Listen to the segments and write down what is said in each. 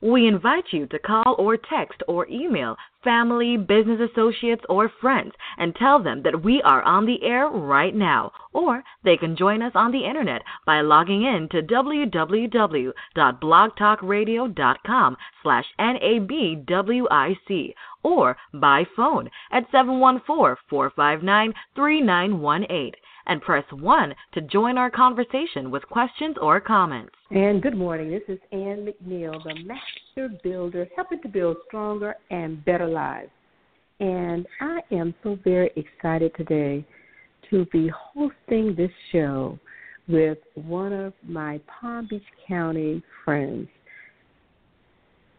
We invite you to call or text or email family, business associates, or friends and tell them that we are on the air right now. Or they can join us on the internet by logging in to www.blogtalkradio.com slash NABWIC or by phone at 714-459-3918 and press 1 to join our conversation with questions or comments. And good morning. This is Ann McNeill, the Master Builder, helping to build stronger and better lives. And I am so very excited today to be hosting this show with one of my Palm Beach County friends.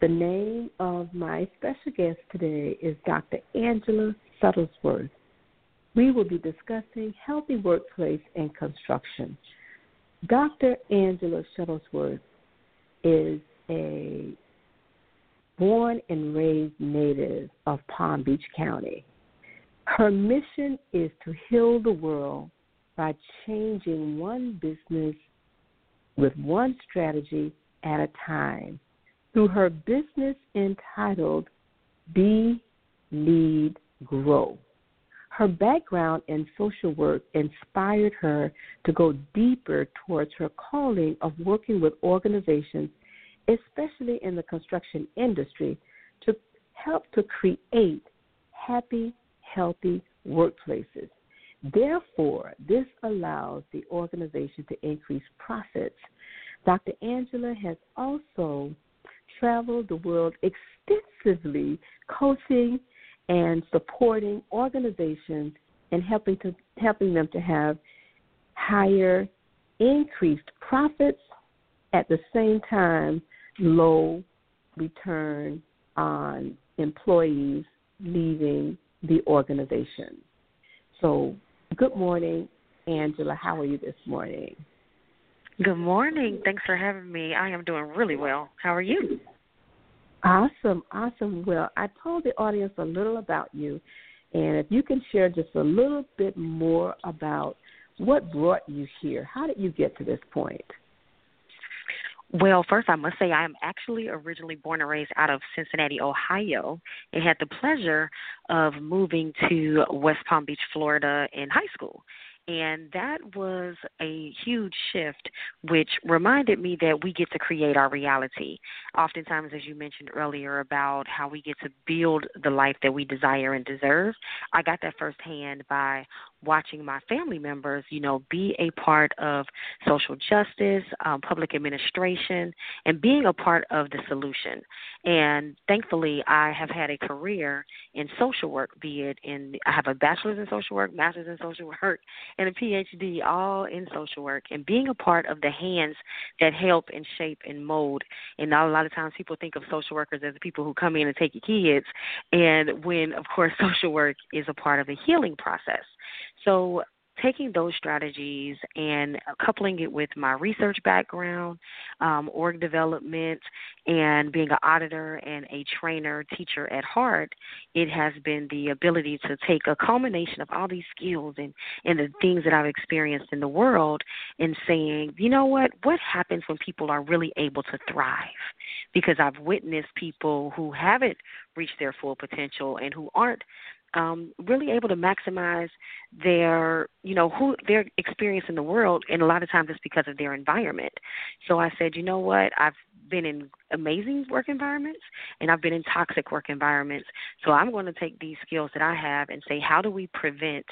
The name of my special guest today is Dr. Angela Shuttlesworth we will be discussing healthy workplace and construction. Dr. Angela Shuttlesworth is a born and raised native of Palm Beach County. Her mission is to heal the world by changing one business with one strategy at a time through her business entitled Be Lead Grow. Her background in social work inspired her to go deeper towards her calling of working with organizations, especially in the construction industry, to help to create happy, healthy workplaces. Therefore, this allows the organization to increase profits. Dr. Angela has also traveled the world extensively coaching and supporting organizations and helping to helping them to have higher increased profits at the same time low return on employees leaving the organization. So, good morning, Angela. How are you this morning? Good morning. Thanks for having me. I am doing really well. How are you? Awesome, awesome. Well, I told the audience a little about you, and if you can share just a little bit more about what brought you here, how did you get to this point? Well, first, I must say I am actually originally born and raised out of Cincinnati, Ohio, and had the pleasure of moving to West Palm Beach, Florida in high school. And that was a huge shift, which reminded me that we get to create our reality. Oftentimes, as you mentioned earlier about how we get to build the life that we desire and deserve, I got that firsthand by watching my family members, you know, be a part of social justice, um, public administration, and being a part of the solution. And thankfully, I have had a career in social work, be it in, I have a bachelor's in social work, master's in social work, and a PhD, all in social work, and being a part of the hands that help and shape and mold. And a lot of times people think of social workers as the people who come in and take your kids, and when, of course, social work is a part of the healing process. So taking those strategies and coupling it with my research background, um, org development, and being an auditor and a trainer, teacher at heart, it has been the ability to take a culmination of all these skills and, and the things that I've experienced in the world and saying, you know what, what happens when people are really able to thrive? Because I've witnessed people who haven't reached their full potential and who aren't um, really able to maximize their, you know, who their experience in the world, and a lot of times it's because of their environment. So I said, you know what, I've been in amazing work environments and I've been in toxic work environments. So I'm going to take these skills that I have and say, how do we prevent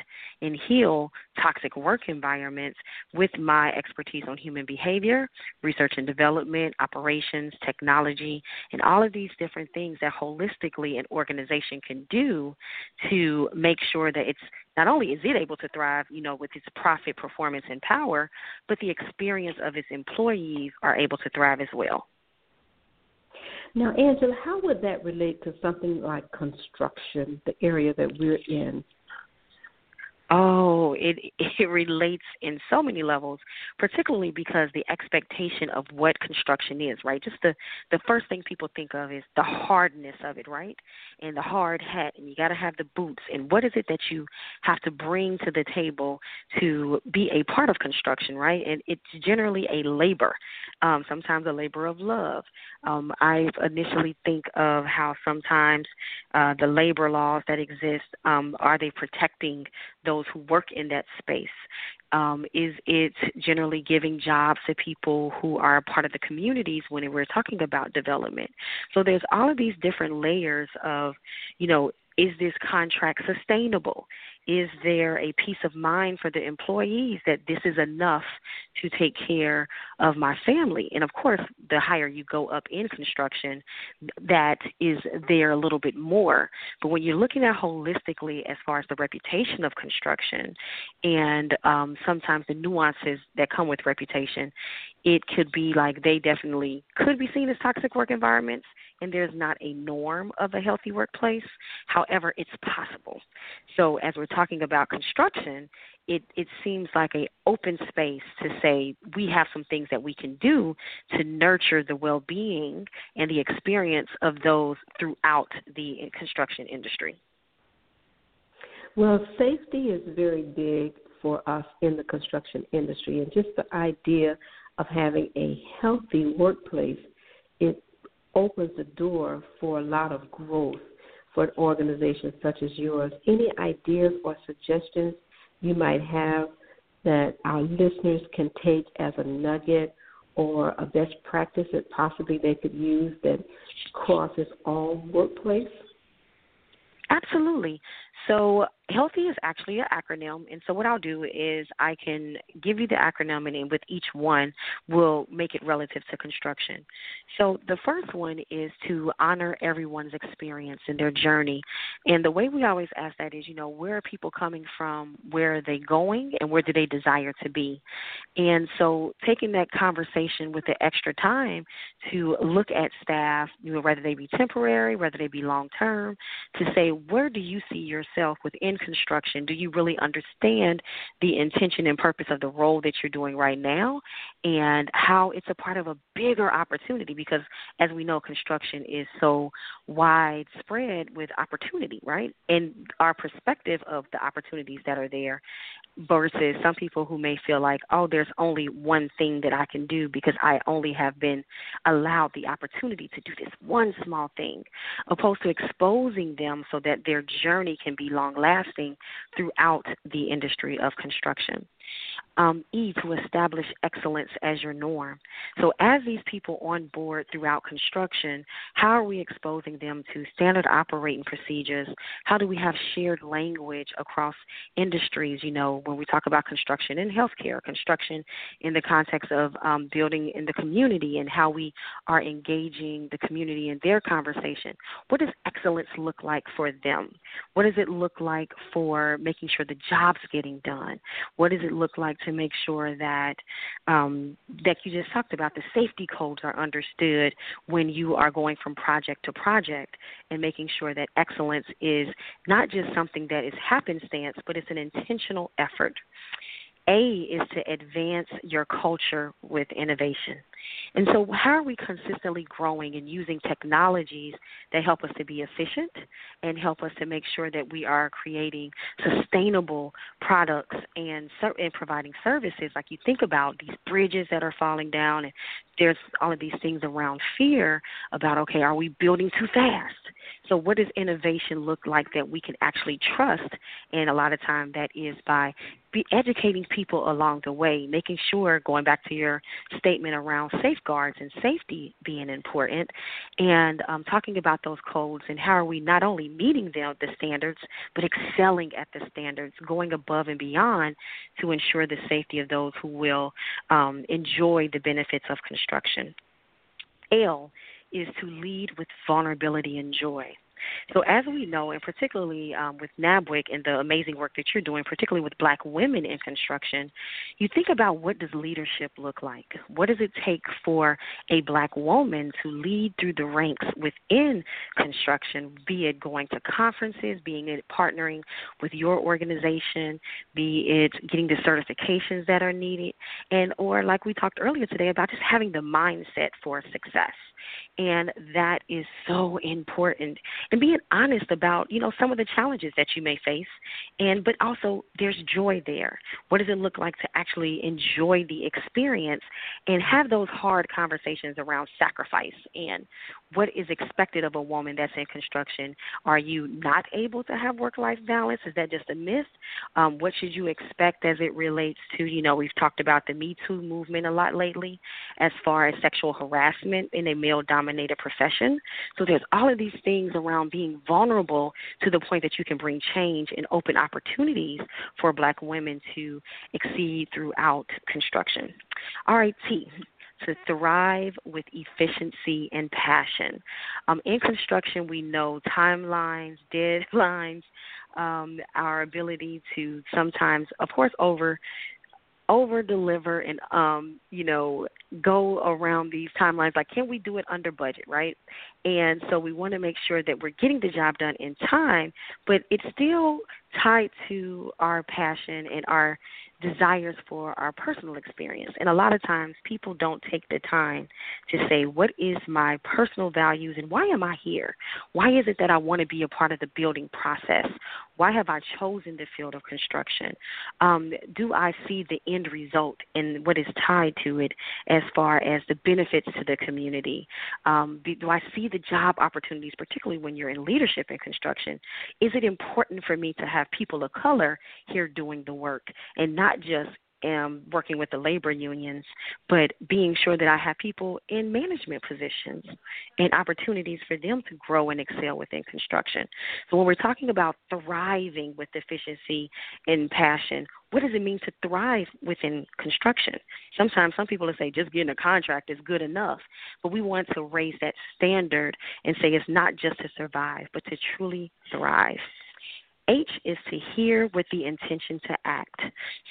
and heal toxic work environments with my expertise on human behavior, research and development, operations, technology, and all of these different things that holistically an organization can do to make sure that it's not only is it able to thrive, you know, with its profit, performance, and power, but the experience of its employees are able to thrive as well. Now, Angela, how would that relate to something like construction, the area that we're in? Oh, it it relates in so many levels, particularly because the expectation of what construction is, right? Just the the first thing people think of is the hardness of it, right? And the hard hat, and you got to have the boots. And what is it that you have to bring to the table to be a part of construction, right? And it's generally a labor, um, sometimes a labor of love. Um, I initially think of how sometimes uh, the labor laws that exist um, are they protecting those who work in that space? Um, is it generally giving jobs to people who are part of the communities when we're talking about development? So there's all of these different layers of, you know, is this contract sustainable? Is there a peace of mind for the employees that this is enough to take care of my family? And of course, the higher you go up in construction, that is there a little bit more. But when you're looking at holistically as far as the reputation of construction and um, sometimes the nuances that come with reputation, it could be like they definitely could be seen as toxic work environments and there's not a norm of a healthy workplace. However, it's possible. So as we're talking about construction, it, it seems like an open space to say we have some things that we can do to nurture the well being and the experience of those throughout the construction industry. Well, safety is very big for us in the construction industry, and just the idea of having a healthy workplace, it opens the door for a lot of growth for an organization such as yours. Any ideas or suggestions you might have that our listeners can take as a nugget or a best practice that possibly they could use that crosses all workplace? Absolutely. So healthy is actually an acronym and so what i'll do is i can give you the acronym and with each one we'll make it relative to construction. So the first one is to honor everyone's experience and their journey. And the way we always ask that is you know where are people coming from? Where are they going? And where do they desire to be? And so taking that conversation with the extra time to look at staff you know whether they be temporary whether they be long term to say where do you see yourself within construction, do you really understand the intention and purpose of the role that you're doing right now and how it's a part of a bigger opportunity? Because as we know, construction is so widespread with opportunity, right? And our perspective of the opportunities that are there versus some people who may feel like, oh, there's only one thing that I can do because I only have been allowed the opportunity to do this one small thing, opposed to exposing them so that their journey can be long lasting throughout the industry of construction um, E, to establish excellence as your norm. So, as these people on board throughout construction, how are we exposing them to standard operating procedures? How do we have shared language across industries? You know, when we talk about construction in healthcare, construction in the context of um, building in the community, and how we are engaging the community in their conversation. What does excellence look like for them? What does it look like for making sure the job's getting done? What does it look like to make sure that um, that you just talked about the safety codes are understood when you are going from project to project and making sure that excellence is not just something that is happenstance, but it's an intentional effort. A is to advance your culture with innovation. And so, how are we consistently growing and using technologies that help us to be efficient and help us to make sure that we are creating sustainable products and, and providing services? Like you think about these bridges that are falling down, and there's all of these things around fear about, okay, are we building too fast? So, what does innovation look like that we can actually trust? And a lot of time that is by be educating people along the way, making sure, going back to your statement around safeguards and safety being important, and um, talking about those codes and how are we not only meeting them, the standards, but excelling at the standards, going above and beyond to ensure the safety of those who will um, enjoy the benefits of construction. L is to lead with vulnerability and joy. So, as we know, and particularly um, with NABWIC and the amazing work that you're doing, particularly with black women in construction, you think about what does leadership look like? What does it take for a black woman to lead through the ranks within construction, be it going to conferences, being it partnering with your organization, be it getting the certifications that are needed, and or like we talked earlier today about just having the mindset for success and that is so important. And being honest about you know some of the challenges that you may face. And but also there's joy there. What does it look like to actually enjoy the experience and have those hard conversations around sacrifice? And what is expected of a woman that's in construction? Are you not able to have work life balance? Is that just a myth? Um, what should you expect as it relates to you know we've talked about the me too movement a lot lately as far as sexual harassment in a male dominated dominated profession. So there's all of these things around being vulnerable to the point that you can bring change and open opportunities for black women to exceed throughout construction. All right, T to thrive with efficiency and passion. Um, in construction, we know timelines, deadlines, um, our ability to sometimes, of course, over over deliver and um you know go around these timelines like can we do it under budget right and so we want to make sure that we're getting the job done in time but it's still tied to our passion and our desires for our personal experience. And a lot of times people don't take the time to say, what is my personal values and why am I here? Why is it that I want to be a part of the building process? Why have I chosen the field of construction? Um, do I see the end result and what is tied to it as far as the benefits to the community? Um, do I see the job opportunities, particularly when you're in leadership in construction? Is it important for me to have people of color here doing the work and not just am working with the labor unions, but being sure that I have people in management positions and opportunities for them to grow and excel within construction. So when we're talking about thriving with efficiency and passion, what does it mean to thrive within construction? Sometimes some people will say just getting a contract is good enough, but we want to raise that standard and say it's not just to survive, but to truly thrive. H is to hear with the intention to act.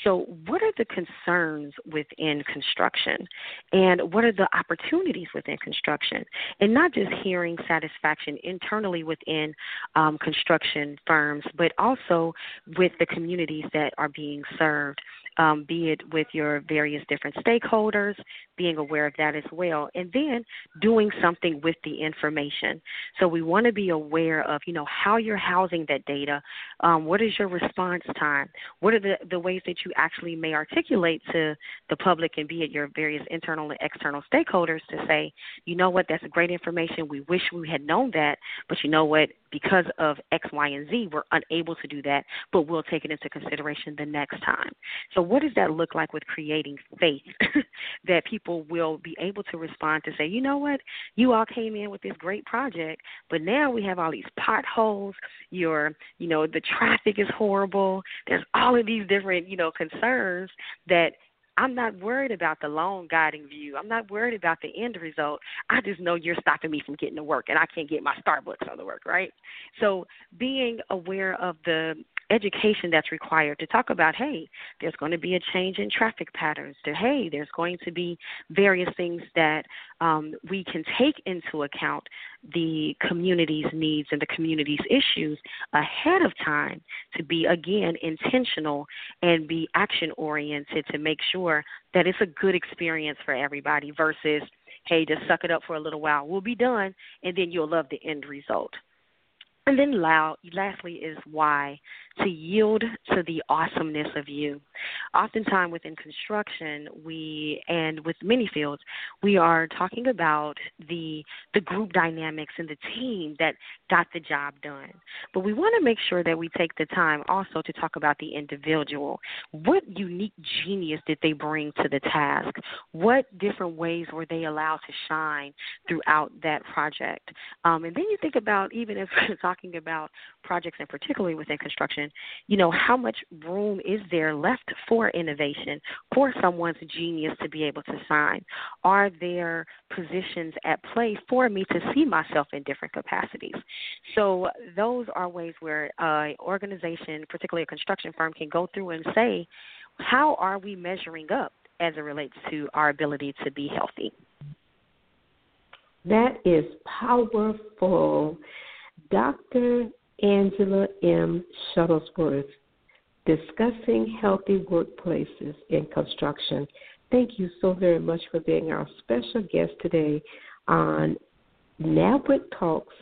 So, what are the concerns within construction? And what are the opportunities within construction? And not just hearing satisfaction internally within um, construction firms, but also with the communities that are being served um, be it with your various different stakeholders, being aware of that as well, and then doing something with the information. So we want to be aware of, you know, how you're housing that data. Um, what is your response time? What are the, the ways that you actually may articulate to the public and be it your various internal and external stakeholders to say, you know what, that's great information. We wish we had known that, but you know what, because of X, Y, and Z, we're unable to do that, but we'll take it into consideration the next time. So, what does that look like with creating faith that people will be able to respond to say, you know what, you all came in with this great project, but now we have all these potholes, your, you know, the traffic is horrible, there's all of these different, you know, concerns that I'm not worried about the long guiding view. I'm not worried about the end result. I just know you're stopping me from getting to work and I can't get my Starbucks on the work, right? So being aware of the education that's required to talk about hey there's going to be a change in traffic patterns to hey there's going to be various things that um, we can take into account the community's needs and the community's issues ahead of time to be again intentional and be action oriented to make sure that it's a good experience for everybody versus hey just suck it up for a little while we'll be done and then you'll love the end result. And then lastly is why to yield to the awesomeness of you. Oftentimes within construction, we and with many fields, we are talking about the the group dynamics and the team that got the job done. But we want to make sure that we take the time also to talk about the individual. What unique genius did they bring to the task? What different ways were they allowed to shine throughout that project? Um, and then you think about even if we're talking about projects and particularly within construction, you know, how much room is there left for innovation, for someone's genius to be able to shine? Are there positions at play for me to see myself in different capacities? So those are ways where an organization, particularly a construction firm, can go through and say, how are we measuring up as it relates to our ability to be healthy? That is powerful. Dr. Angela M. Shuttlesworth, discussing healthy workplaces in construction. Thank you so very much for being our special guest today on NABWIC Talks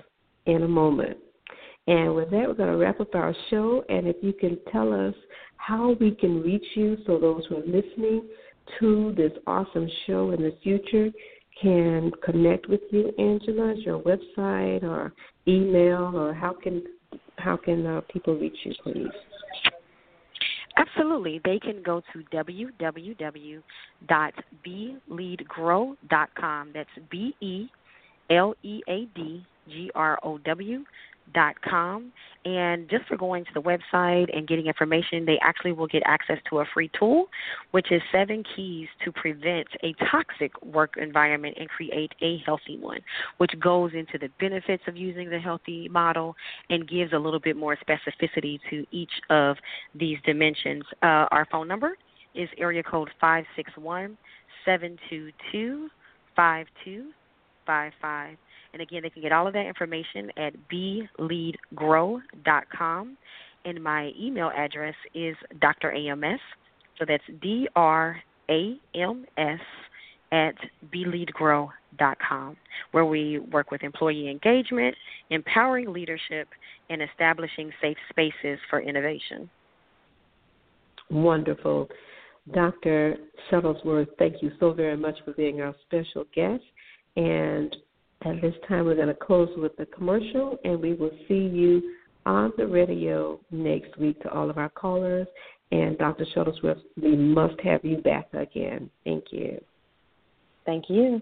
in a moment. And with that, we're going to wrap up our show. And if you can tell us how we can reach you so those who are listening to this awesome show in the future can connect with you, Angela, your website or email, or how can how can uh, people reach you, please? Absolutely. They can go to www.beleadgrow.com. That's B E L E A D G R O W dot com. And just for going to the website and getting information they actually will get access to a free tool which is seven keys to prevent a toxic work environment and create a healthy one which goes into the benefits of using the healthy model and gives a little bit more specificity to each of these dimensions. Uh, our phone number is area code five six one seven two two five two five five and again, they can get all of that information at beleadgrow.com. And my email address is Dr. AMS. So that's D R A M S at beleadgrow.com, where we work with employee engagement, empowering leadership, and establishing safe spaces for innovation. Wonderful. Dr. Shuttlesworth, thank you so very much for being our special guest. And at this time, we're going to close with the commercial, and we will see you on the radio next week to all of our callers. And Dr. Shuttlesworth, we must have you back again. Thank you. Thank you.